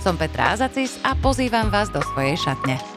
Som Petra Azacis a pozývam vás do svojej šatne.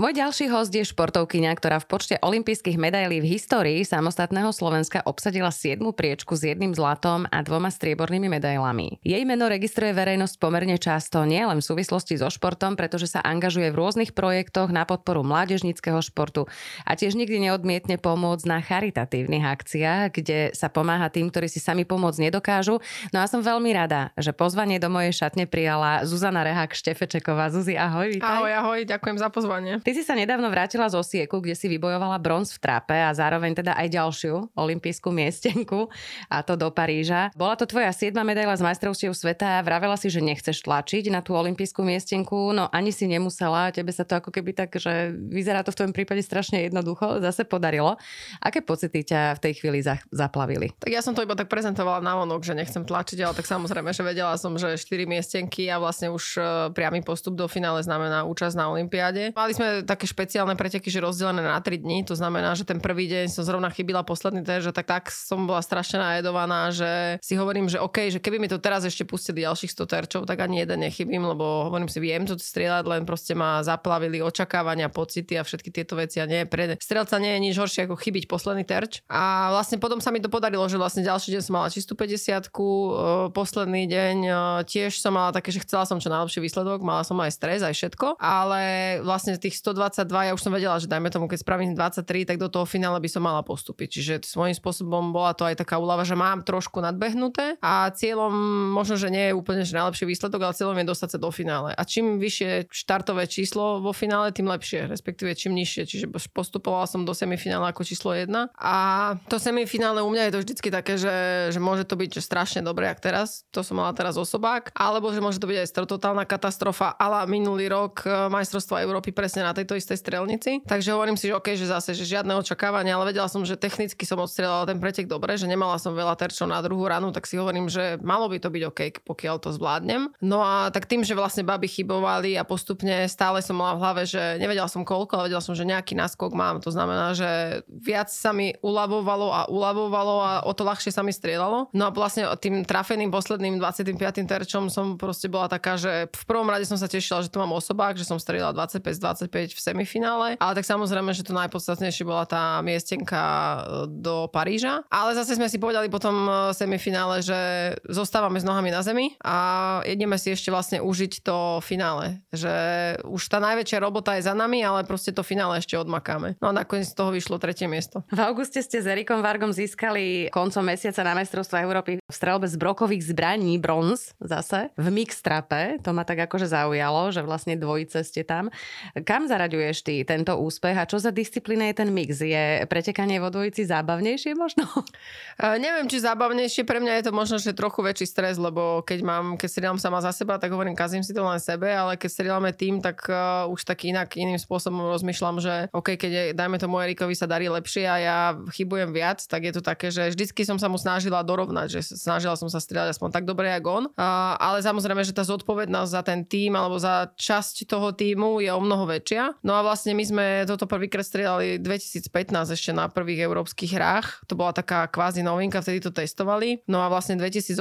Môj ďalší host je športovkyňa, ktorá v počte olympijských medailí v histórii samostatného Slovenska obsadila 7 priečku s jedným zlatom a dvoma striebornými medailami. Jej meno registruje verejnosť pomerne často, nielen v súvislosti so športom, pretože sa angažuje v rôznych projektoch na podporu mládežnického športu a tiež nikdy neodmietne pomôcť na charitatívnych akciách, kde sa pomáha tým, ktorí si sami pomôcť nedokážu. No a som veľmi rada, že pozvanie do mojej šatne prijala Zuzana Rehák Štefečeková. Zuzi, ahoj, vítaj. Ahoj, ahoj, ďakujem za pozvanie. Ty si sa nedávno vrátila z Osieku, kde si vybojovala bronz v trape a zároveň teda aj ďalšiu olimpijskú miestenku a to do Paríža. Bola to tvoja siedma medaila z majstrovstiev sveta a vravela si, že nechceš tlačiť na tú olimpijskú miestenku, no ani si nemusela, tebe sa to ako keby tak, že vyzerá to v tvojom prípade strašne jednoducho, zase podarilo. Aké pocity ťa v tej chvíli zaplavili? Tak ja som to iba tak prezentovala na vonok, že nechcem tlačiť, ale tak samozrejme, že vedela som, že 4 miestenky a vlastne už e, priamy postup do finále znamená účasť na olympiáde. Mali sme také špeciálne preteky, že rozdelené na 3 dní. To znamená, že ten prvý deň som zrovna chybila posledný ten, že tak, tak som bola strašne najedovaná, že si hovorím, že OK, že keby mi to teraz ešte pustili ďalších 100 terčov, tak ani jeden nechybím, lebo hovorím si, viem to strieľať, len proste ma zaplavili očakávania, pocity a všetky tieto veci a nie pre strelca nie je nič horšie ako chybiť posledný terč. A vlastne potom sa mi to podarilo, že vlastne ďalší deň som mala čistú 50 posledný deň tiež som mala také, že chcela som čo najlepší výsledok, mala som aj stres, aj všetko, ale vlastne tých 122, ja už som vedela, že dajme tomu, keď spravím 23, tak do toho finále by som mala postúpiť. Čiže svojím spôsobom bola to aj taká úlava, že mám trošku nadbehnuté a cieľom možno, že nie je úplne že najlepší výsledok, ale cieľom je dostať sa do finále. A čím vyššie štartové číslo vo finále, tým lepšie, respektíve čím nižšie. Čiže postupovala som do semifinále ako číslo 1. A to semifinále u mňa je to vždycky také, že, že môže to byť že strašne dobré, ak teraz. To som mala teraz osobák. Alebo že môže to byť aj totálna katastrofa, ale minulý rok eh, majstrovstvo Európy presne na tejto istej strelnici. Takže hovorím si, že OK, že zase, že žiadne očakávania, ale vedela som, že technicky som odstrelala ten pretek dobre, že nemala som veľa terčov na druhú ranu, tak si hovorím, že malo by to byť OK, pokiaľ to zvládnem. No a tak tým, že vlastne baby chybovali a postupne stále som mala v hlave, že nevedela som koľko, ale vedela som, že nejaký náskok mám. To znamená, že viac sa mi uľavovalo a uľavovalo a o to ľahšie sa mi strieľalo. No a vlastne tým trafeným posledným 25. terčom som proste bola taká, že v prvom rade som sa tešila, že tu mám osobák, že som strieľala 25 25 v semifinále, ale tak samozrejme, že to najpodstatnejšie bola tá miestenka e, do Paríža. Ale zase sme si povedali potom v e, semifinále, že zostávame s nohami na zemi a ideme si ešte vlastne užiť to finále. Že už tá najväčšia robota je za nami, ale proste to finále ešte odmakáme. No a nakoniec z toho vyšlo tretie miesto. V auguste ste s Erikom Vargom získali koncom mesiaca na majstrovstvo Európy v strelbe z brokových zbraní bronz zase v mixtrape. To ma tak akože zaujalo, že vlastne dvojice ste tam. Kam zaraďuješ ty tento úspech a čo za disciplína je ten mix? Je pretekanie vo dvojici zábavnejšie možno? Uh, neviem, či zábavnejšie. Pre mňa je to možno, že trochu väčší stres, lebo keď mám, keď strieľam sama za seba, tak hovorím, kazím si to len sebe, ale keď strieľame tým, tak uh, už tak inak, iným spôsobom rozmýšľam, že OK, keď je, dajme tomu Erikovi sa darí lepšie a ja chybujem viac, tak je to také, že vždycky som sa mu snažila dorovnať, že snažila som sa strieľať aspoň tak dobre, ako on. Uh, ale samozrejme, že tá zodpovednosť za ten tým alebo za časť toho týmu je o mnoho väčšia. No a vlastne my sme toto prvýkrát strieľali 2015 ešte na prvých európskych hrách. To bola taká kvázi novinka, vtedy to testovali. No a vlastne 2018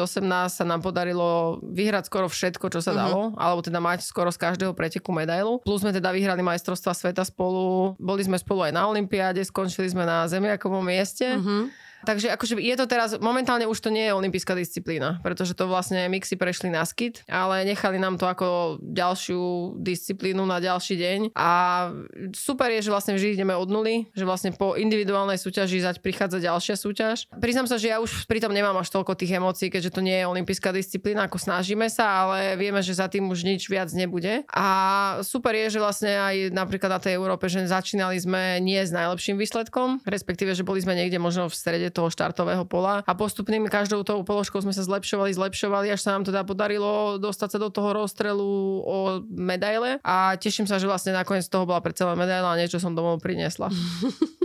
sa nám podarilo vyhrať skoro všetko, čo sa mhm. dalo, uh-huh. alebo teda mať skoro z každého preteku medailu. Plus sme teda vyhrali majstrovstva sveta spolu, boli sme spolu aj na Olympiáde, skončili sme na zemiakovom mieste. Uh-huh. Takže akože je to teraz, momentálne už to nie je olimpijská disciplína, pretože to vlastne mixy prešli na skit, ale nechali nám to ako ďalšiu disciplínu na ďalší deň. A super je, že vlastne vždy ideme od nuly, že vlastne po individuálnej súťaži zať prichádza ďalšia súťaž. Priznám sa, že ja už pritom nemám až toľko tých emócií, keďže to nie je olimpijská disciplína, ako snažíme sa, ale vieme, že za tým už nič viac nebude. A super je, že vlastne aj napríklad na tej Európe, že začínali sme nie s najlepším výsledkom, respektíve, že boli sme niekde možno v strede toho štartového pola a postupnými každou tou položkou sme sa zlepšovali, zlepšovali, až sa nám teda podarilo dostať sa do toho rozstrelu o medaile a teším sa, že vlastne nakoniec toho bola pre celé medaila a niečo som domov priniesla.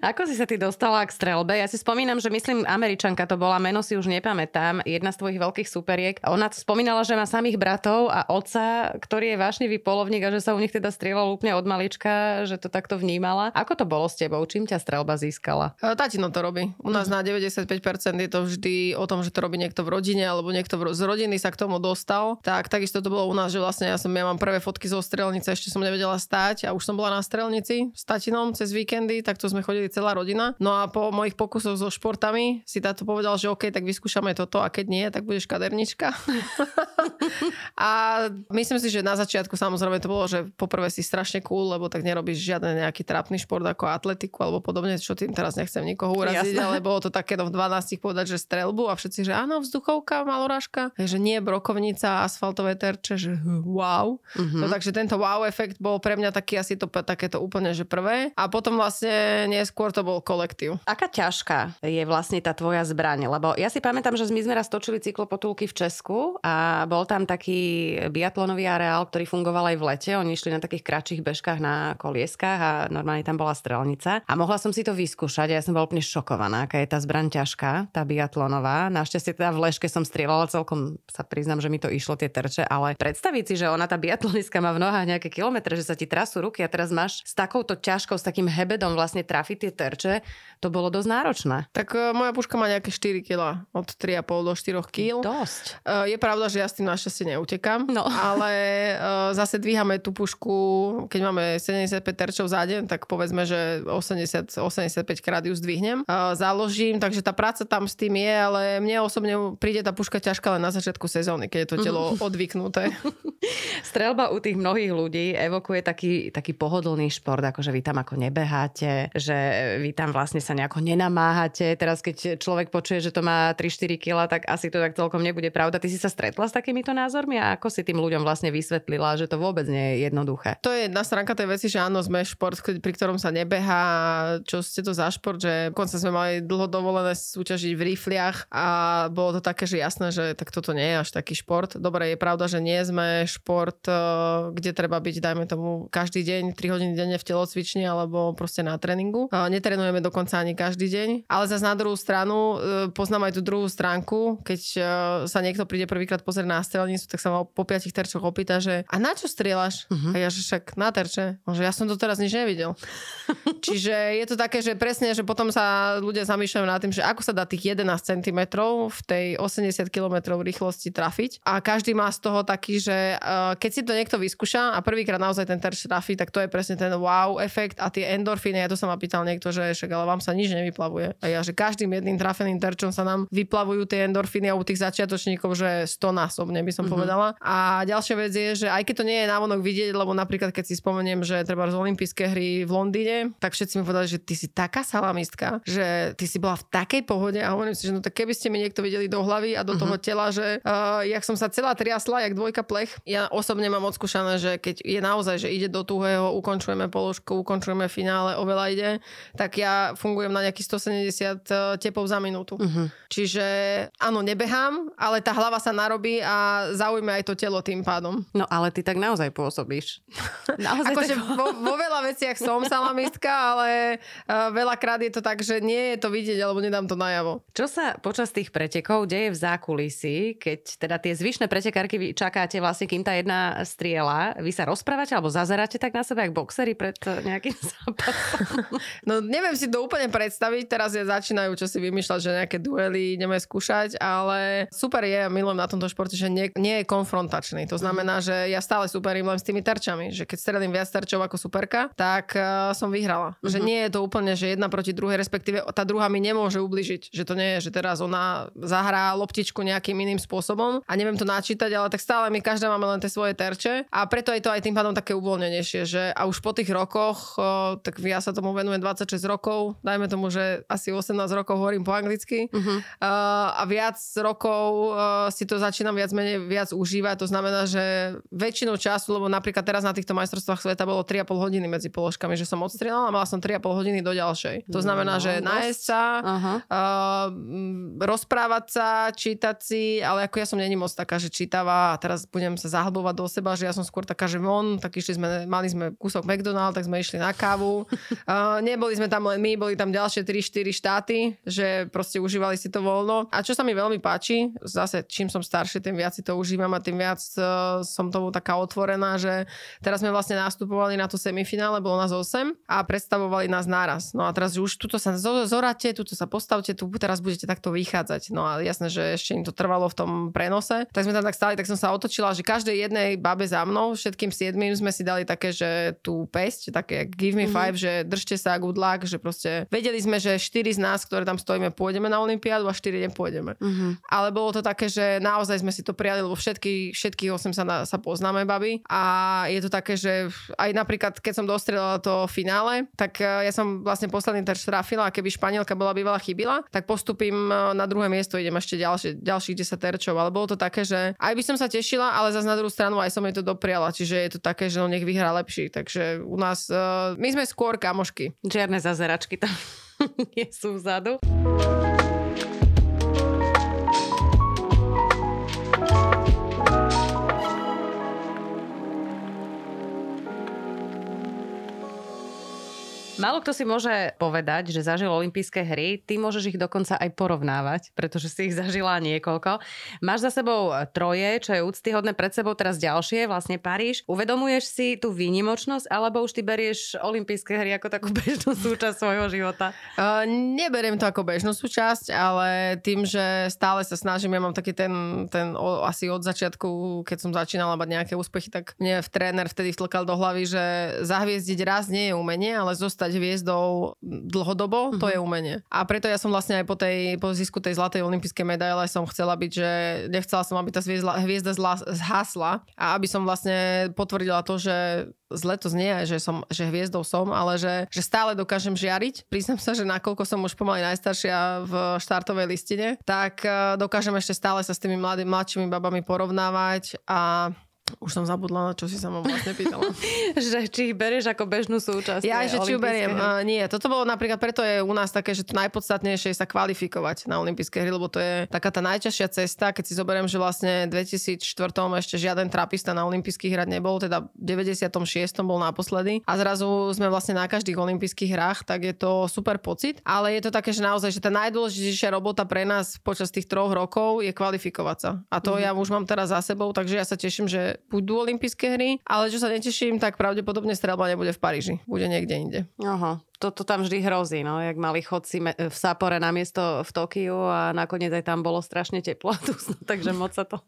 Ako si sa ty dostala k strelbe? Ja si spomínam, že myslím, Američanka to bola, meno si už nepamätám, jedna z tvojich veľkých superiek. Ona spomínala, že má samých bratov a otca, ktorý je vášnivý polovník a že sa u nich teda strieľal úplne od malička, že to takto vnímala. Ako to bolo s tebou? Čím ťa strelba získala? Tatino to robí. U nás na 95% je to vždy o tom, že to robí niekto v rodine alebo niekto z rodiny sa k tomu dostal. Tak takisto to bolo u nás, že vlastne ja som ja mám prvé fotky zo strelnice, ešte som nevedela stať a už som bola na strelnici s tatinom cez víkendy, tak to sme chodili celá rodina. No a po mojich pokusoch so športami si táto povedal, že OK, tak vyskúšame toto a keď nie, tak budeš kadernička. a myslím si, že na začiatku samozrejme to bolo, že poprvé si strašne cool, lebo tak nerobíš žiaden nejaký trápny šport ako atletiku alebo podobne, čo tým teraz nechcem nikoho uraziť, Jasne. ale bolo to také no v 12 povedať, že strelbu a všetci, že áno, vzduchovka, malorážka, že nie brokovnica, asfaltové terče, že wow. Mm-hmm. No takže tento wow efekt bol pre mňa taký asi to takéto úplne, že prvé. A potom vlastne neskôr to bol kolektív. Aká ťažká je vlastne tá tvoja zbraň? Lebo ja si pamätám, že my sme raz točili cyklopotulky v Česku a bol tam taký biatlonový areál, ktorý fungoval aj v lete. Oni išli na takých kratších bežkách na kolieskách a normálne tam bola strelnica. A mohla som si to vyskúšať a ja som bola úplne šokovaná, aká je tá zbraň ťažká, tá biatlonová. Našťastie teda v leške som strieľala celkom, sa priznám, že mi to išlo tie terče, ale predstaviť si, že ona tá biatlonistka má v nohách nejaké kilometre, že sa ti trasú ruky a teraz máš s takouto ťažkou, s takým hebedom vlastne trafiť tie terče, to bolo dosť náročné. Tak uh, moja puška má nejaké 4 kg, od 3,5 do 4 kg. Dosť. Uh, je pravda, že ja s tým našťastie neutekám, no. ale uh, zase dvíhame tú pušku, keď máme 75 terčov za deň, tak povedzme, že 80, 85 krát ju zdvihnem. Uh, založím, takže tá práca tam s tým je, ale mne osobne príde tá puška ťažká len na začiatku sezóny, keď je to telo mm. odvyknuté. Strelba u tých mnohých ľudí evokuje taký, taký pohodlný šport, ako že vy tam ako nebeháte, že vy tam vlastne sa nejako nenamáhate. Teraz keď človek počuje, že to má 3-4 kg, tak asi to tak celkom nebude pravda. Ty si sa stretla s takýmito názormi a ako si tým ľuďom vlastne vysvetlila, že to vôbec nie je jednoduché? To je jedna stránka tej veci, že áno, sme šport, pri ktorom sa nebeha. Čo ste to za šport, že dokonca sme mali dlho dovolené súťažiť v rifliach a bolo to také, že jasné, že tak toto nie je až taký šport. Dobre, je pravda, že nie sme šport, eh, kde treba byť, dajme tomu, každý deň, 3 hodiny denne v telocvični alebo proste na tréningu. Netrenujeme dokonca ani každý deň. Ale zase na druhú stranu eh, poznám aj tú druhú stránku. Keď sa niekto príde prvýkrát pozrieť na strelnicu, tak sa ma po piatich terčoch opýta, že a na čo strieľaš? Uh-huh. A ja že však na terče. Že ja som to teraz nič nevidel. Čiže je to také, že presne, že potom sa ľudia zamýšľajú nad tým, že ako sa dá tých 11 cm v tej 80 km rýchlosti trafiť. A každý má z toho taký, že uh, keď si to niekto vyskúša a prvýkrát naozaj ten terč trafí, tak to je presne ten wow efekt a tie endorfíny. Ja to sa ma pýtal niekto, že však ale vám sa nič nevyplavuje. A ja, že každým jedným trafeným terčom sa nám vyplavujú tie endorfíny a u tých začiatočníkov, že 100 násobne by som mm-hmm. povedala. A ďalšia vec je, že aj keď to nie je návonok vidieť, lebo napríklad keď si spomeniem, že treba z olympijské hry v Londýne, tak všetci mi povedali, že ty si taká salamistka, že ty si bola v takej pohode a hovorím si, že no tak keby ste mi niekto videli do hlavy a do mm-hmm. toho tela, že uh, jak som sa celá triasla, jak dvojka plech. Ja osobne mám odskúšané, že keď je naozaj, že ide do tuhého, ukončujeme položku, ukončujeme finále, oveľa ide, tak ja fungujem na nejakých 170 e, tepov za minútu. Uh-huh. Čiže áno, nebehám, ale tá hlava sa narobí a zaujme aj to telo tým pádom. No ale ty tak naozaj pôsobíš. naozaj akože tak... vo, vo veľa veciach som salamistka, ale uh, veľakrát je to tak, že nie je to vidieť, alebo nedám to najavo. Čo sa počas tých pretekov deje v zákulisí, keď teda tie zvyšné pretekárky vy čakáte vlastne, kým tá jedna striela, vy sa rozprávate alebo zazeráte tak na sebe, ako boxery pred nejakým zápasom? no neviem si to úplne predstaviť, teraz je začínajú čo si vymýšľať, že nejaké duely ideme skúšať, ale super je, milujem na tomto športe, že nie, nie je konfrontačný. To znamená, že ja stále superím len s tými terčami, že keď strelím viac terčov ako superka, tak uh, som vyhrala. Uh-huh. Že mhm. nie je to úplne, že jedna proti druhej, respektíve tá druhá mi nemôže ubližiť. Že to nie je, že teraz ona zahrá loptičku nejakým iným spôsobom a neviem to načítať, ale tak stále my každá máme len tie svoje terče a preto je to aj tým pádom také uvoľnenejšie, že a už po tých rokoch, o, tak ja sa tomu venujem 26 rokov, dajme tomu, že asi 18 rokov hovorím po anglicky uh-huh. uh, a viac rokov uh, si to začínam viac menej viac užívať. To znamená, že väčšinou času, lebo napríklad teraz na týchto majstrovstvách sveta bolo 3,5 hodiny medzi položkami, že som odstrelala a mala som 3,5 hodiny do ďalšej. To znamená, no, že nájsť sa, uh, rozprávať sa, čítať si, ale ako ja som není moc taká, že čítava a teraz budem sa zahlbovať do seba, že ja som skôr taká, že von, tak išli sme, mali sme kúsok McDonald, tak sme išli na kávu. Uh, neboli sme tam len my, boli tam ďalšie 3-4 štáty, že proste užívali si to voľno. A čo sa mi veľmi páči, zase čím som starší, tým viac si to užívam a tým viac uh, som tomu taká otvorená, že teraz sme vlastne nastupovali na to semifinále, bolo nás 8 a predstavovali nás naraz. No a teraz už tuto sa zorate, tuto sa postavte, tu teraz budete takto vychádzať. No a jasné, že ešte im to trvalo v tom prenose. Tak sme tam tak stali, tak som sa otočila, že každej jednej babe za mnou, všetkým siedmým sme si dali také, že tú pesť, také give me mm-hmm. five, že držte sa, good luck, že proste vedeli sme, že štyri z nás, ktoré tam stojíme, pôjdeme na Olympiádu a štyri nepôjdeme. Mm-hmm. Ale bolo to také, že naozaj sme si to prijali, lebo všetky, všetkých 8 sa, na, sa poznáme, baby. A je to také, že aj napríklad, keď som dostrelila to finále, tak e, ja som vlastne posledný terč trafila a keby Španielka bola bývala chybila, tak postupím e, na druhé miesto, idem ešte ďalšie, ďalších 10 terčov. Ale bolo to také, že aj by som sa tešila, ale zase na druhú stranu aj som jej to dopriala. Čiže je to také, že no nech vyhrá lepší. Takže u nás, uh, my sme skôr kamošky. Žiadne zazeračky tam nie sú vzadu. Málo kto si môže povedať, že zažil olympijské hry, ty môžeš ich dokonca aj porovnávať, pretože si ich zažila niekoľko. Máš za sebou troje, čo je úctyhodné pred sebou, teraz ďalšie, vlastne Paríž. Uvedomuješ si tú výnimočnosť, alebo už ty berieš olympijské hry ako takú bežnú súčasť svojho života? Uh, neberiem to ako bežnú súčasť, ale tým, že stále sa snažím, ja mám taký ten, ten o, asi od začiatku, keď som začínala mať nejaké úspechy, tak mne v tréner vtedy vtlkal do hlavy, že zahviezdiť raz nie je umenie, ale zostať stať hviezdou dlhodobo, mm-hmm. to mhm. je umenie. A preto ja som vlastne aj po, tej, po zisku tej zlatej olympijskej medaile som chcela byť, že nechcela som, aby tá hviezda, hviezda zla, zhasla a aby som vlastne potvrdila to, že zle to znie, že, som, že hviezdou som, ale že, že stále dokážem žiariť. Priznám sa, že nakoľko som už pomaly najstaršia v štartovej listine, tak eh, dokážem ešte stále sa s tými mladými, mladšími babami porovnávať a už som zabudla, čo si sa ma vlastne pýtala. že či ich berieš ako bežnú súčasť. Ja, že či ju beriem. Uh, nie, toto bolo napríklad, preto je u nás také, že to najpodstatnejšie je sa kvalifikovať na olympijské hry, lebo to je taká tá najťažšia cesta, keď si zoberiem, že vlastne v 2004 ešte žiaden trapista na olympijských hrách nebol, teda v 96. bol naposledy a zrazu sme vlastne na každých olympijských hrách, tak je to super pocit, ale je to také, že naozaj, že tá najdôležitejšia robota pre nás počas tých troch rokov je kvalifikovať sa. A to mm-hmm. ja už mám teraz za sebou, takže ja sa teším, že budú olympijské hry, ale čo sa neteším, tak pravdepodobne strelba nebude v Paríži. Bude niekde inde. Aha, to tam vždy hrozí, no, jak mali chodci v Sapore na miesto v Tokiu a nakoniec aj tam bolo strašne teplo takže moc sa to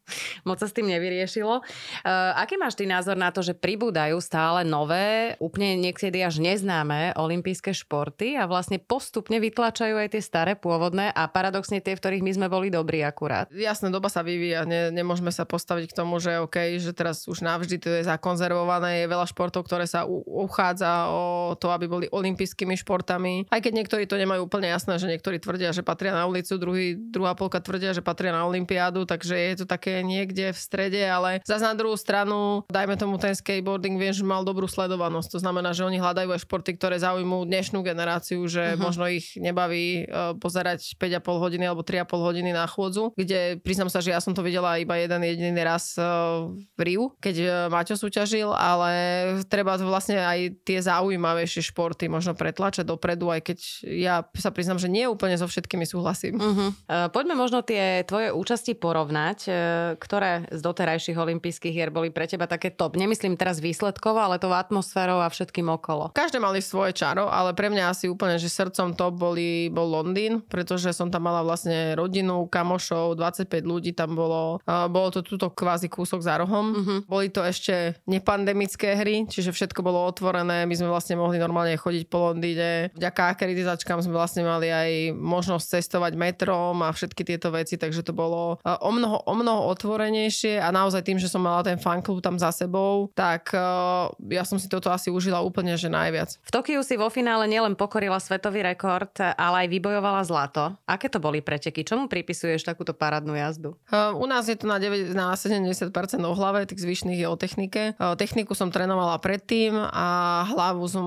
moc sa s tým nevyriešilo. Uh, aký máš ty názor na to, že pribúdajú stále nové, úplne niekedy až neznáme olympijské športy a vlastne postupne vytlačajú aj tie staré pôvodné a paradoxne tie, v ktorých my sme boli dobrí akurát. Jasné, doba sa vyvíja, ne, nemôžeme sa postaviť k tomu, že OK, že teraz už navždy to je zakonzervované, je veľa športov, ktoré sa u, uchádza o to, aby boli olympijské všetkými športami. Aj keď niektorí to nemajú úplne jasné, že niektorí tvrdia, že patria na ulicu, druhý, druhá polka tvrdia, že patria na olympiádu, takže je to také niekde v strede, ale zase na druhú stranu, dajme tomu ten skateboarding, viem, že mal dobrú sledovanosť. To znamená, že oni hľadajú aj športy, ktoré zaujímujú dnešnú generáciu, že uh-huh. možno ich nebaví uh, pozerať 5,5 hodiny alebo 3,5 hodiny na chôdzu, kde priznám sa, že ja som to videla iba jeden jediný raz uh, v Riu, keď uh, Maťo súťažil, ale treba vlastne aj tie zaujímavejšie športy možno pre tlačať dopredu, aj keď ja sa priznám, že nie úplne so všetkými súhlasím. Uh-huh. Uh, poďme možno tie tvoje účasti porovnať, uh, ktoré z doterajších olympijských hier boli pre teba také top. Nemyslím teraz výsledkovo, ale to atmosférou a všetkým okolo. Každé mali svoje čaro, ale pre mňa asi úplne, že srdcom top boli, bol Londýn, pretože som tam mala vlastne rodinu, kamošov, 25 ľudí tam bolo. Uh, bolo to túto kvázi kúsok za rohom. Uh-huh. Boli to ešte nepandemické hry, čiže všetko bolo otvorené. My sme vlastne mohli normálne chodiť po Londýne Londýne. Vďaka akreditačkám sme vlastne mali aj možnosť cestovať metrom a všetky tieto veci, takže to bolo uh, o mnoho, o mnoho otvorenejšie a naozaj tým, že som mala ten fanklub tam za sebou, tak uh, ja som si toto asi užila úplne, že najviac. V Tokiu si vo finále nielen pokorila svetový rekord, ale aj vybojovala zlato. Aké to boli preteky? Čomu pripisuješ takúto parádnu jazdu? Uh, u nás je to na, 9, na 70% o hlave, tých zvyšných je o technike. Techniku som trénovala predtým a hlavu som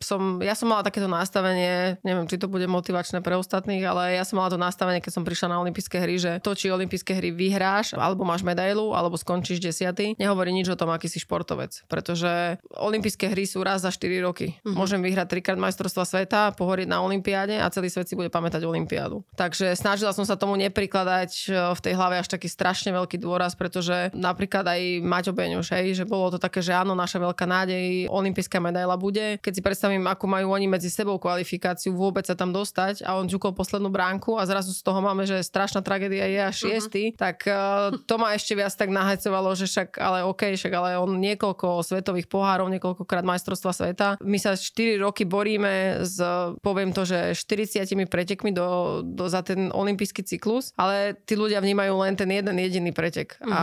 som, ja som mala takéto nastavenie, neviem, či to bude motivačné pre ostatných, ale ja som mala to nastavenie, keď som prišla na olympijské hry, že to, či olympijské hry vyhráš, alebo máš medailu, alebo skončíš desiatý, nehovorí nič o tom, aký si športovec. Pretože olympijské hry sú raz za 4 roky. Mm-hmm. Môžem vyhrať trikrát majstrovstva sveta, pohoriť na olympiáde a celý svet si bude pamätať olympiádu. Takže snažila som sa tomu neprikladať e, v tej hlave až taký strašne veľký dôraz, pretože napríklad aj Maťo Beňuš, hej, že bolo to také, že áno, naša veľká nádej, olympijská medaila bude. Keď si predstavím, ako majú oni medzi sebou kvalifikáciu vôbec sa tam dostať a on ťukol poslednú bránku a zrazu z toho máme, že strašná tragédia je až mhm. šiestý, uh-huh. tak uh, to ma ešte viac tak nahecovalo, že však ale OK, však ale on niekoľko svetových pohárov, niekoľkokrát majstrovstva sveta. My sa 4 roky boríme s, poviem to, že 40 pretekmi do, do, za ten olimpijský cyklus, ale tí ľudia vnímajú len ten jeden jediný pretek. Uh-huh. A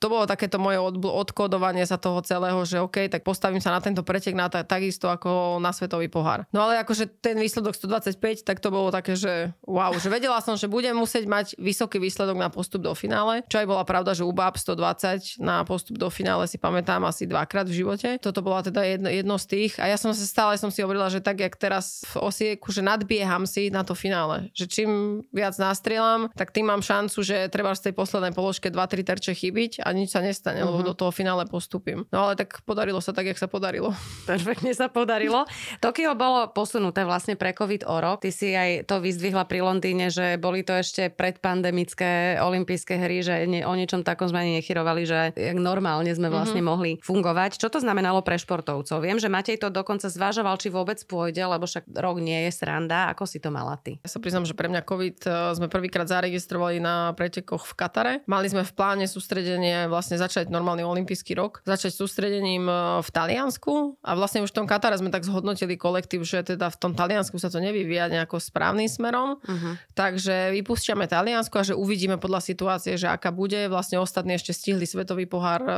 to bolo takéto moje od, odkodovanie sa toho celého, že OK, tak postavím sa na tento pretek na, takisto ako na svetový pohár. No ale akože ten výsledok 125, tak to bolo také, že wow, že vedela som, že budem musieť mať vysoký výsledok na postup do finále, čo aj bola pravda, že UBAP 120 na postup do finále si pamätám asi dvakrát v živote. Toto bola teda jedno, jedno z tých a ja som sa stále som si hovorila, že tak jak teraz v osieku, že nadbieham si na to finále, že čím viac nastrieľam, tak tým mám šancu, že treba z tej poslednej položke 2-3 terče chybiť a nič sa nestane, uh-huh. lebo mhm. do toho finále postupím. No ale tak podarilo sa tak, jak sa podarilo. Perfektne sa podarilo. Tokio bolo posunuté vlastne pre COVID o rok. Ty si aj to vyzdvihla pri Londýne, že boli to ešte predpandemické olympijské hry, že ne, o niečom takom sme ani nechyrovali, že normálne sme vlastne mm-hmm. mohli fungovať. Čo to znamenalo pre športovcov? Viem, že Matej to dokonca zvažoval, či vôbec pôjde, lebo však rok nie je sranda. Ako si to mala ty? Ja sa priznám, že pre mňa COVID e, sme prvýkrát zaregistrovali na pretekoch v Katare. Mali sme v pláne sústredenie vlastne začať normálny olympijský rok, začať sústredením e, v Taliansku a vlastne už v tom Katare sme tak zhodnotili kolektív, že teda v tom Taliansku sa to nevyvíja nejako správnym smerom. Uh-huh. Takže vypúšťame Taliansko a že uvidíme podľa situácie, že aká bude. Vlastne ostatní ešte stihli svetový pohár e,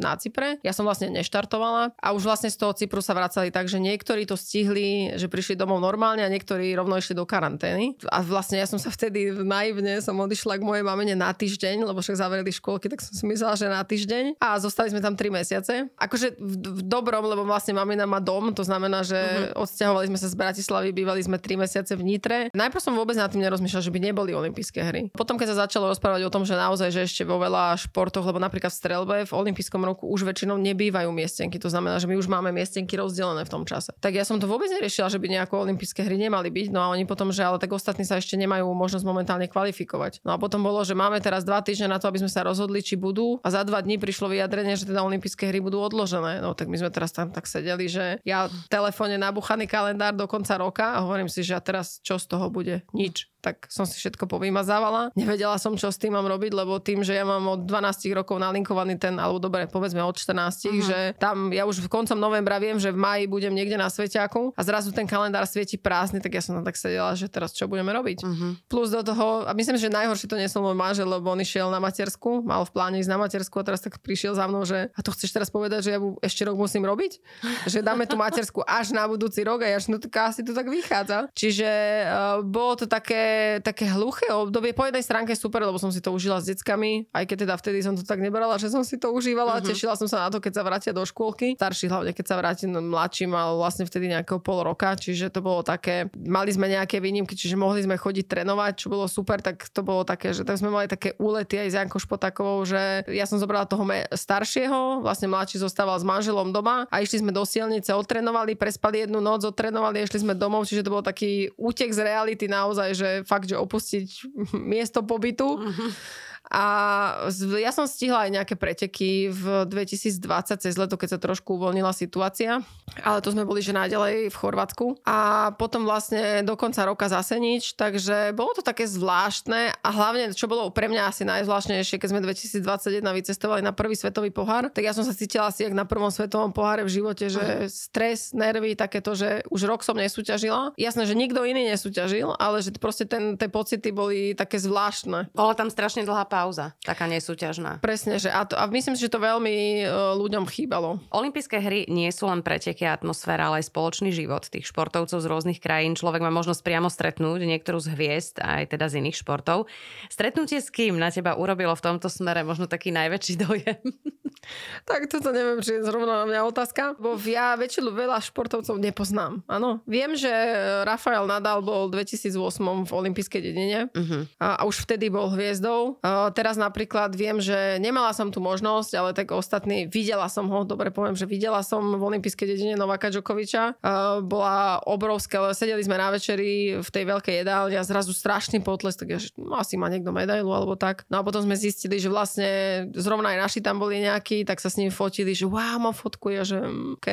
na Cypre. Ja som vlastne neštartovala a už vlastne z toho Cypru sa vracali tak, že niektorí to stihli, že prišli domov normálne a niektorí rovno išli do karantény. A vlastne ja som sa vtedy naivne som odišla k mojej mamene na týždeň, lebo však zavreli školky, tak som si myslela, že na týždeň. A zostali sme tam 3 mesiace. Akože v, v dobrom, lebo vlastne mamina má dom, to znamená, že uh-huh odsťahovali sme sa z Bratislavy, bývali sme 3 mesiace v Nitre. Najprv som vôbec nad tým nerozmýšľal, že by neboli olympijské hry. Potom, keď sa začalo rozprávať o tom, že naozaj, že ešte vo veľa športoch, lebo napríklad v strelbe v olympijskom roku už väčšinou nebývajú miestenky. To znamená, že my už máme miestenky rozdelené v tom čase. Tak ja som to vôbec neriešila, že by nejako olympijské hry nemali byť. No a oni potom, že ale tak ostatní sa ešte nemajú možnosť momentálne kvalifikovať. No a potom bolo, že máme teraz dva týždne na to, aby sme sa rozhodli, či budú. A za dva dní prišlo vyjadrenie, že teda olympijské hry budú odložené. No tak my sme teraz tam tak sedeli, že ja telefóne nabuchaný kalendár do konca roka a hovorím si, že a teraz čo z toho bude? Nič tak som si všetko povymazávala. Nevedela som, čo s tým mám robiť, lebo tým, že ja mám od 12 rokov nalinkovaný ten, alebo dobre, povedzme od 14, uh-huh. že tam ja už v koncom novembra viem, že v maji budem niekde na Svetiaku a zrazu ten kalendár svieti prázdny, tak ja som tam tak sedela, že teraz čo budeme robiť. Uh-huh. Plus do toho, a myslím, že najhoršie to nesol môj manžel, lebo on išiel na matersku, mal v pláne ísť na matersku a teraz tak prišiel za mnou, že a to chceš teraz povedať, že ja ešte rok musím robiť? Že dáme tú matersku až na budúci rok a ja no tak asi to tak vychádza. Čiže uh, bolo to také také, hluché obdobie. Po jednej stránke super, lebo som si to užila s deckami, aj keď teda vtedy som to tak nebrala, že som si to užívala uh-huh. tešila som sa na to, keď sa vrátia do škôlky. Starší hlavne, keď sa vráti no, mladší mal vlastne vtedy nejakého pol roka, čiže to bolo také, mali sme nejaké výnimky, čiže mohli sme chodiť trénovať, čo bolo super, tak to bolo také, že tak sme mali také úlety aj s Jankou Špotakovou, že ja som zobrala toho staršieho, vlastne mladší zostával s manželom doma a išli sme do silnice, otrénovali, prespali jednu noc, otrénovali, išli sme domov, čiže to bol taký útek z reality naozaj, že fakt, že opustiť miesto pobytu. Uh-huh A ja som stihla aj nejaké preteky v 2020 cez leto, keď sa trošku uvoľnila situácia. Ale to sme boli že náďalej v Chorvátsku. A potom vlastne do konca roka zase nič. Takže bolo to také zvláštne a hlavne, čo bolo pre mňa asi najzvláštnejšie, keď sme 2021 vycestovali na prvý svetový pohár, tak ja som sa cítila asi jak na prvom svetovom poháre v živote, že stres, nervy, takéto, že už rok som nesúťažila. Jasné, že nikto iný nesúťažil, ale že proste ten, tie pocity boli také zvláštne. Bola tam strašne dlhá pauza, taká nesúťažná. Presne, že a, to, a myslím si, že to veľmi uh, ľuďom chýbalo. Olympijské hry nie sú len preteky a atmosféra, ale aj spoločný život tých športovcov z rôznych krajín. Človek má možnosť priamo stretnúť niektorú z hviezd, aj teda z iných športov. Stretnutie s kým na teba urobilo v tomto smere možno taký najväčší dojem? tak toto neviem, či je zrovna na mňa otázka, bo ja väčšinu veľa športovcov nepoznám. Áno, viem, že Rafael Nadal bol v 2008 v olympijskej dedine uh-huh. a, a už vtedy bol hviezdou. A teraz napríklad viem, že nemala som tu možnosť, ale tak ostatní, videla som ho, dobre poviem, že videla som v olympijskej dedine Novaka Djokoviča. A bola obrovská, ale sedeli sme na večeri v tej veľkej jedálni a zrazu strašný potles, tak ja, že no, asi má niekto medailu alebo tak. No a potom sme zistili, že vlastne zrovna aj naši tam boli nejakí, tak sa s ním fotili, že wow, mám fotku, ja že mm, OK.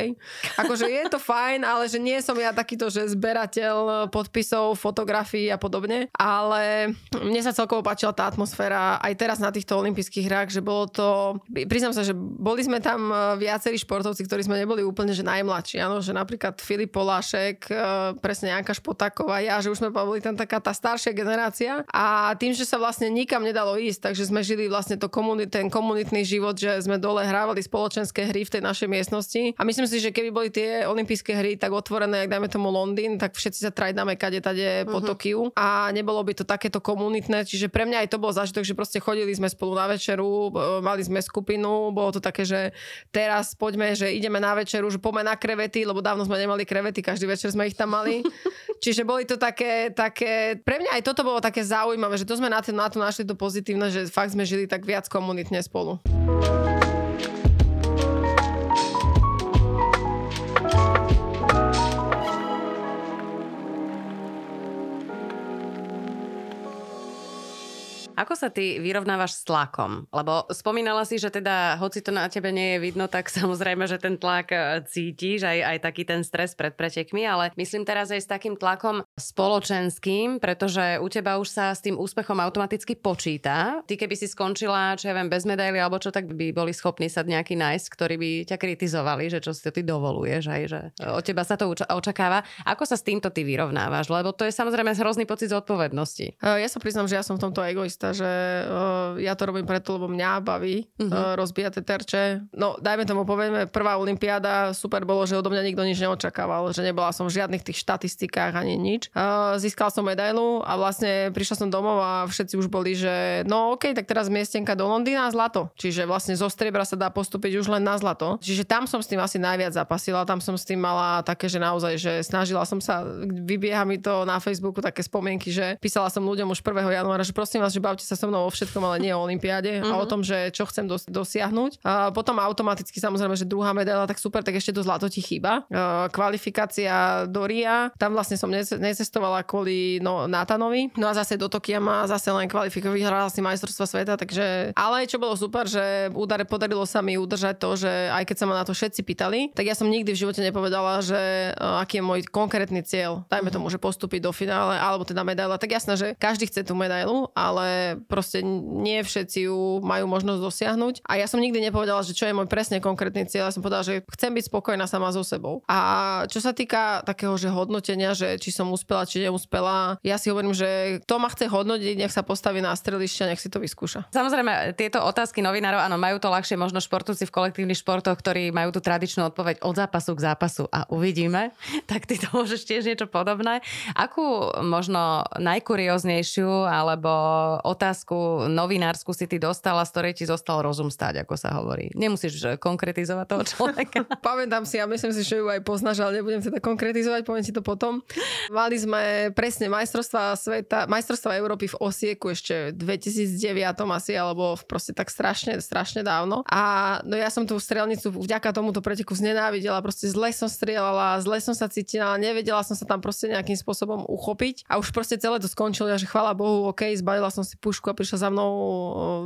Akože je to fajn, ale že nie som ja takýto, že zberateľ podpisov, fotografií a podobne, ale mne sa celkovo páčila tá atmosféra aj teraz na týchto olympijských hrách, že bolo to, priznám sa, že boli sme tam e, viacerí športovci, ktorí sme neboli úplne že najmladší, áno, že napríklad Filip Polášek, e, presne Janka Špotáková, ja, že už sme boli tam taká tá staršia generácia. A tým, že sa vlastne nikam nedalo ísť, takže sme žili vlastne to komunit, ten komunitný život, že sme dole hrávali spoločenské hry v tej našej miestnosti. A myslím si, že keby boli tie olympijské hry tak otvorené, jak dajme tomu Londýn, tak všetci sa trajdáme kade tade po uh-huh. Tokiu. A nebolo by to takéto komunitné, čiže pre mňa aj to bol zážitok, že proste chodili sme spolu na večeru, mali sme skupinu, bolo to také, že teraz poďme, že ideme na večeru, že poďme na krevety, lebo dávno sme nemali krevety, každý večer sme ich tam mali. Čiže boli to také, také, pre mňa aj toto bolo také zaujímavé, že to sme na to, na to našli to pozitívne, že fakt sme žili tak viac komunitne spolu. Ako sa ty vyrovnávaš s tlakom? Lebo spomínala si, že teda, hoci to na tebe nie je vidno, tak samozrejme, že ten tlak e, cítiš, aj, aj taký ten stres pred pretekmi, ale myslím teraz aj s takým tlakom spoločenským, pretože u teba už sa s tým úspechom automaticky počíta. Ty keby si skončila, čo ja viem, bez medaily alebo čo, tak by boli schopní sa nejaký nájsť, ktorí by ťa kritizovali, že čo si to ty dovoluješ, aj že od teba sa to očakáva. Ako sa s týmto ty vyrovnávaš? Lebo to je samozrejme hrozný pocit zodpovednosti. E, ja sa priznám, že ja som v tomto egoista, že uh, ja to robím preto, lebo mňa baví uh-huh. uh, rozbíjať tie terče. No, dajme tomu, povieme, prvá olimpiáda, super bolo, že odo mňa nikto nič neočakával, že nebola som v žiadnych tých štatistikách ani nič. Uh, získal som medailu a vlastne prišla som domov a všetci už boli, že no ok, tak teraz miestenka do Londýna a zlato. Čiže vlastne zo striebra sa dá postúpiť už len na zlato. Čiže tam som s tým asi najviac zapasila, tam som s tým mala také, že naozaj, že snažila som sa, vybieha mi to na Facebooku také spomienky, že písala som ľuďom už 1. januára, že prosím vás, že bavte sa so mnou o všetkom, ale nie o olympiáde mm-hmm. a o mhm. tom, že čo chcem dos- dosiahnuť. A potom automaticky samozrejme, že druhá medaila, tak super, tak ešte to zlato ti chýba. A kvalifikácia do RIA, tam vlastne som necestovala kvôli no, Natanovi. No a zase do Tokia ma zase len kvalifikovať, vyhrala si majstrovstva sveta, takže... Ale čo bolo super, že údare podarilo sa mi udržať to, že aj keď sa ma na to všetci pýtali, tak ja som nikdy v živote nepovedala, že uh, aký je môj konkrétny cieľ. Dajme tomu, že postúpiť do finále, alebo teda medaila. Tak jasné, že každý chce tú medailu, ale proste nie všetci ju majú možnosť dosiahnuť. A ja som nikdy nepovedala, že čo je môj presne konkrétny cieľ. Ja som povedala, že chcem byť spokojná sama so sebou. A čo sa týka takého, že hodnotenia, že či som uspela, či neúspela, ja si hovorím, že kto ma chce hodnotiť, nech sa postaví na strelište nech si to vyskúša. Samozrejme, tieto otázky novinárov, áno, majú to ľahšie možno športovci v kolektívnych športoch, ktorí majú tú tradičnú odpoveď od zápasu k zápasu a uvidíme. Tak ty to môžeš tiež niečo podobné. Akú možno najkurióznejšiu alebo otázku novinársku si ty dostala, z ktorej ti zostal rozum stáť, ako sa hovorí. Nemusíš konkretizovať toho človeka. Pamätám si a myslím si, že ju aj poznáš, ale nebudem teda konkretizovať, poviem ti to potom. Mali sme presne majstrovstva sveta, majstrovstva Európy v Osieku ešte v 2009 asi, alebo proste tak strašne, strašne dávno. A no ja som tú strelnicu vďaka tomuto preteku znenávidela, proste zle som strieľala, zle som sa cítila, nevedela som sa tam proste nejakým spôsobom uchopiť a už proste celé to skončilo, že chvala Bohu, OK, zbalila som si pušku a prišla za mnou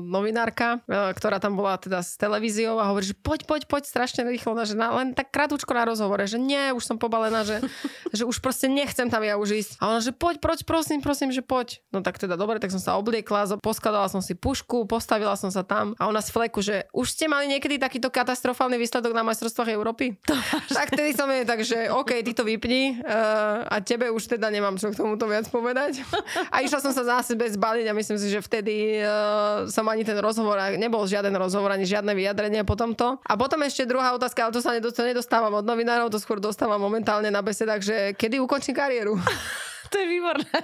novinárka, e, ktorá tam bola teda s televíziou a hovorí, že poď, poď, poď strašne rýchlo, že na, len tak krátko na rozhovore, že nie, už som pobalená, že, že už proste nechcem tam ja už ísť. A ona, že poď, proč, prosím, prosím, že poď. No tak teda dobre, tak som sa obliekla, poskladala som si pušku, postavila som sa tam a ona z fleku, že už ste mali niekedy takýto katastrofálny výsledok na majstrovstvách Európy? tak tedy som je, takže OK, ty to vypni uh, a tebe už teda nemám čo k tomuto viac povedať. A išla som sa zase bez baliť a myslím si, že vtedy uh, som ani ten rozhovor, nebol žiaden rozhovor, ani žiadne vyjadrenie po tomto. A potom ešte druhá otázka, ale to sa nedostávam od novinárov, to skôr dostávam momentálne na besedách, že kedy ukončím kariéru. To je výborné.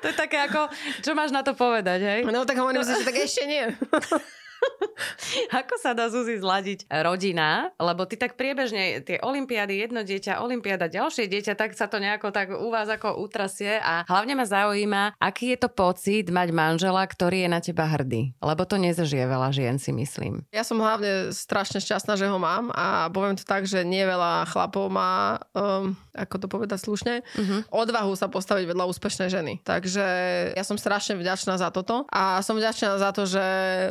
to je také ako, čo máš na to povedať, hej? No tak hovorím si, že tak ešte nie. Ako sa dá Zuzi zladiť rodina? Lebo ty tak priebežne tie olimpiády, jedno dieťa, olimpiáda, ďalšie dieťa, tak sa to nejako tak u vás ako utrasie a hlavne ma zaujíma, aký je to pocit mať manžela, ktorý je na teba hrdý. Lebo to nezažije veľa žien, si myslím. Ja som hlavne strašne šťastná, že ho mám a poviem to tak, že nie veľa chlapov má, um, ako to povedať slušne, uh-huh. odvahu sa postaviť vedľa úspešnej ženy. Takže ja som strašne vďačná za toto a som vďačná za to, že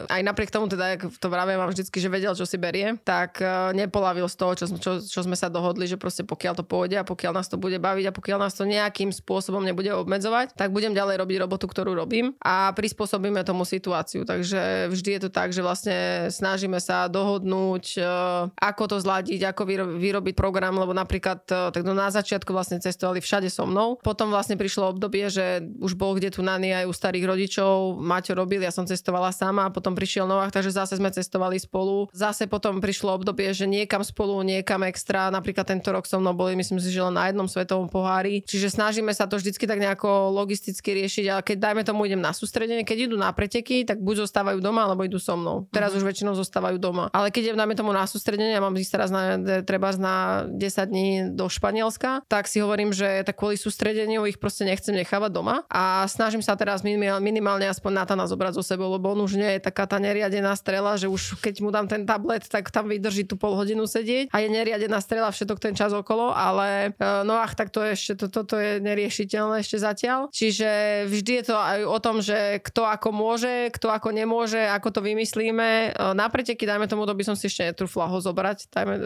aj napriek tomu, teda, jak to vravím vám vždycky, že vedel, čo si berie, tak uh, nepolavil z toho, čo, čo, čo sme sa dohodli, že proste pokiaľ to pôjde a pokiaľ nás to bude baviť a pokiaľ nás to nejakým spôsobom nebude obmedzovať, tak budem ďalej robiť robotu, ktorú robím a prispôsobíme tomu situáciu. Takže vždy je to tak, že vlastne snažíme sa dohodnúť, uh, ako to zladiť, ako vyro- vyrobiť program, lebo napríklad uh, tak na začiatku vlastne cestovali všade so mnou. Potom vlastne prišlo obdobie, že už bol kde tu nani aj u starých rodičov, Maťo robil, ja som cestovala sama a potom prišiel Novák takže zase sme cestovali spolu. Zase potom prišlo obdobie, že niekam spolu, niekam extra. Napríklad tento rok so mnou boli, myslím si, že len na jednom svetovom pohári. Čiže snažíme sa to vždycky tak nejako logisticky riešiť, ale keď dajme tomu idem na sústredenie, keď idú na preteky, tak buď zostávajú doma, alebo idú so mnou. Teraz uh-huh. už väčšinou zostávajú doma. Ale keď idem dajme tomu na sústredenie, ja mám ísť teraz na, treba na 10 dní do Španielska, tak si hovorím, že tak kvôli sústredeniu ich proste nechcem nechávať doma a snažím sa teraz minimálne aspoň Natana zobrať zo sebou, lebo on už nie je taká tá neriadená strela, že už keď mu dám ten tablet, tak tam vydrží tú pol hodinu sedieť a je neriadená strela všetok ten čas okolo, ale e, no ach, tak to ešte, to, toto je neriešiteľné ešte zatiaľ. Čiže vždy je to aj o tom, že kto ako môže, kto ako nemôže, ako to vymyslíme. E, na preteky, dajme tomu, to by som si ešte netrúfla ho zobrať, dajme, e,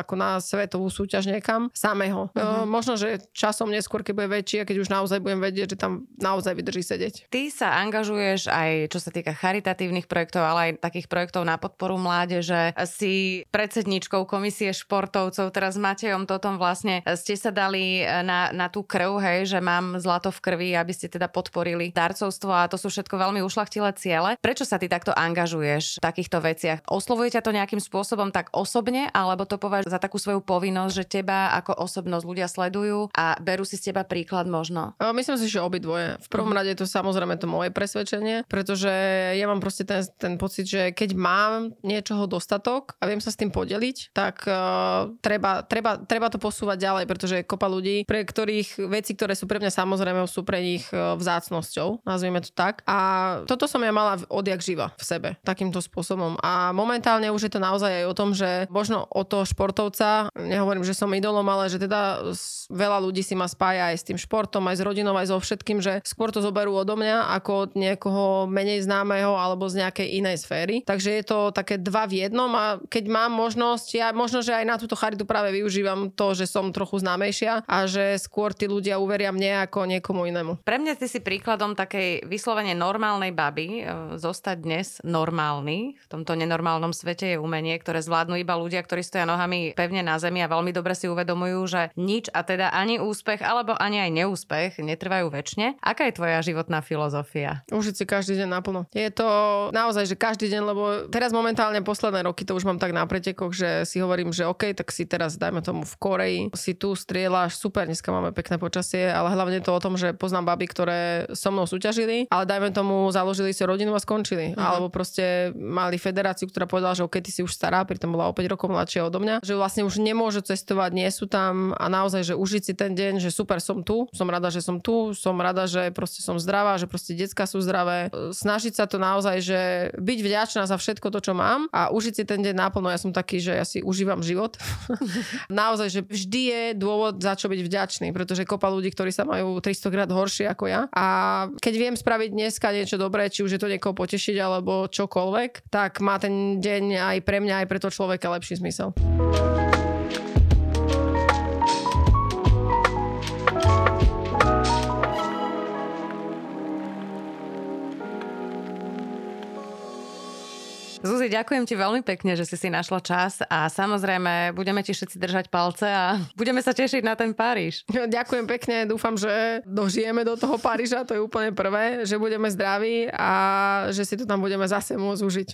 ako na svetovú súťaž niekam, samého. Uh-huh. Možno, že časom neskôr, keď bude väčší a keď už naozaj budem vedieť, že tam naozaj vydrží sedieť. Ty sa angažuješ aj čo sa týka charitatívnych projektov, ale aj takých projektov na podporu mládeže. Si predsedničkou komisie športovcov, teraz s Matejom Totom vlastne ste sa dali na, na tú krv, hej, že mám zlato v krvi, aby ste teda podporili darcovstvo a to sú všetko veľmi ušlachtilé ciele. Prečo sa ty takto angažuješ v takťto veciach? Oslovuje ťa to nejakým spôsobom tak osobne, alebo to považuješ za takú svoju povinnosť, že teba ako osobnosť ľudia sledujú a berú si z teba príklad možno? Myslím si, že obidvoje. V prvom rade je to samozrejme to moje presvedčenie, pretože ja mám proste ten, ten pocit, že keď mám niečoho dostatok a viem sa s tým podeliť, tak uh, treba, treba, treba to posúvať ďalej, pretože je kopa ľudí, pre ktorých veci, ktoré sú pre mňa samozrejme, sú pre nich uh, vzácnosťou, nazvime to tak. A toto som ja mala odjak živa v sebe, takýmto spôsobom. A momentálne už je to naozaj aj o tom, že možno o toho športovca, nehovorím, že som idolom, ale že teda veľa ľudí si ma spája aj s tým športom, aj s rodinou, aj so všetkým, že skôr to zoberú odo mňa ako od niekoho menej známeho alebo z nejakej inej sféry. Takže je to také dva v jednom a keď mám možnosť, ja možno, že aj na túto charitu práve využívam to, že som trochu známejšia a že skôr tí ľudia uveria mne ako niekomu inému. Pre mňa ty si príkladom takej vyslovene normálnej baby. E, zostať dnes normálny v tomto nenormálnom svete je umenie, ktoré zvládnu iba ľudia, ktorí stoja nohami pevne na zemi a veľmi dobre si uvedomujú, že nič a teda ani úspech alebo ani aj neúspech netrvajú väčšine. Aká je tvoja životná filozofia? Užiť si každý deň naplno. Je to naozaj, že každý deň, lebo teraz momentálne posledné roky to už mám tak na pretekoch, že si hovorím, že OK, tak si teraz dajme tomu v Koreji, si tu strieľaš, super, dneska máme pekné počasie, ale hlavne to o tom, že poznám baby, ktoré so mnou súťažili, ale dajme tomu založili si rodinu a skončili. Uh-huh. Alebo proste mali federáciu, ktorá povedala, že OK, ty si už stará, pritom bola o 5 rokov mladšia odo mňa, že vlastne už nemôžu cestovať, nie sú tam a naozaj, že užiť si ten deň, že super som tu, som rada, že som tu, som rada, že proste som zdravá, že proste decka sú zdravé. Snažiť sa to naozaj, že byť vďačná za všetko to, čo mám a užiť si ten deň naplno. Ja som taký, že ja si užívam život. naozaj, že vždy je dôvod, za čo byť vďačný, pretože kopa ľudí, ktorí sa majú 300 krát horšie ako ja. A keď viem spraviť dneska niečo dobré, či už je to niekoho potešiť alebo čokoľvek, tak má ten deň aj pre mňa, aj pre toho človeka lepší zmysel. Zuzi, ďakujem ti veľmi pekne, že si si našla čas a samozrejme budeme ti všetci držať palce a budeme sa tešiť na ten Paríž. Ďakujem pekne, dúfam, že dožijeme do toho Paríža, to je úplne prvé, že budeme zdraví a že si to tam budeme zase môcť užiť.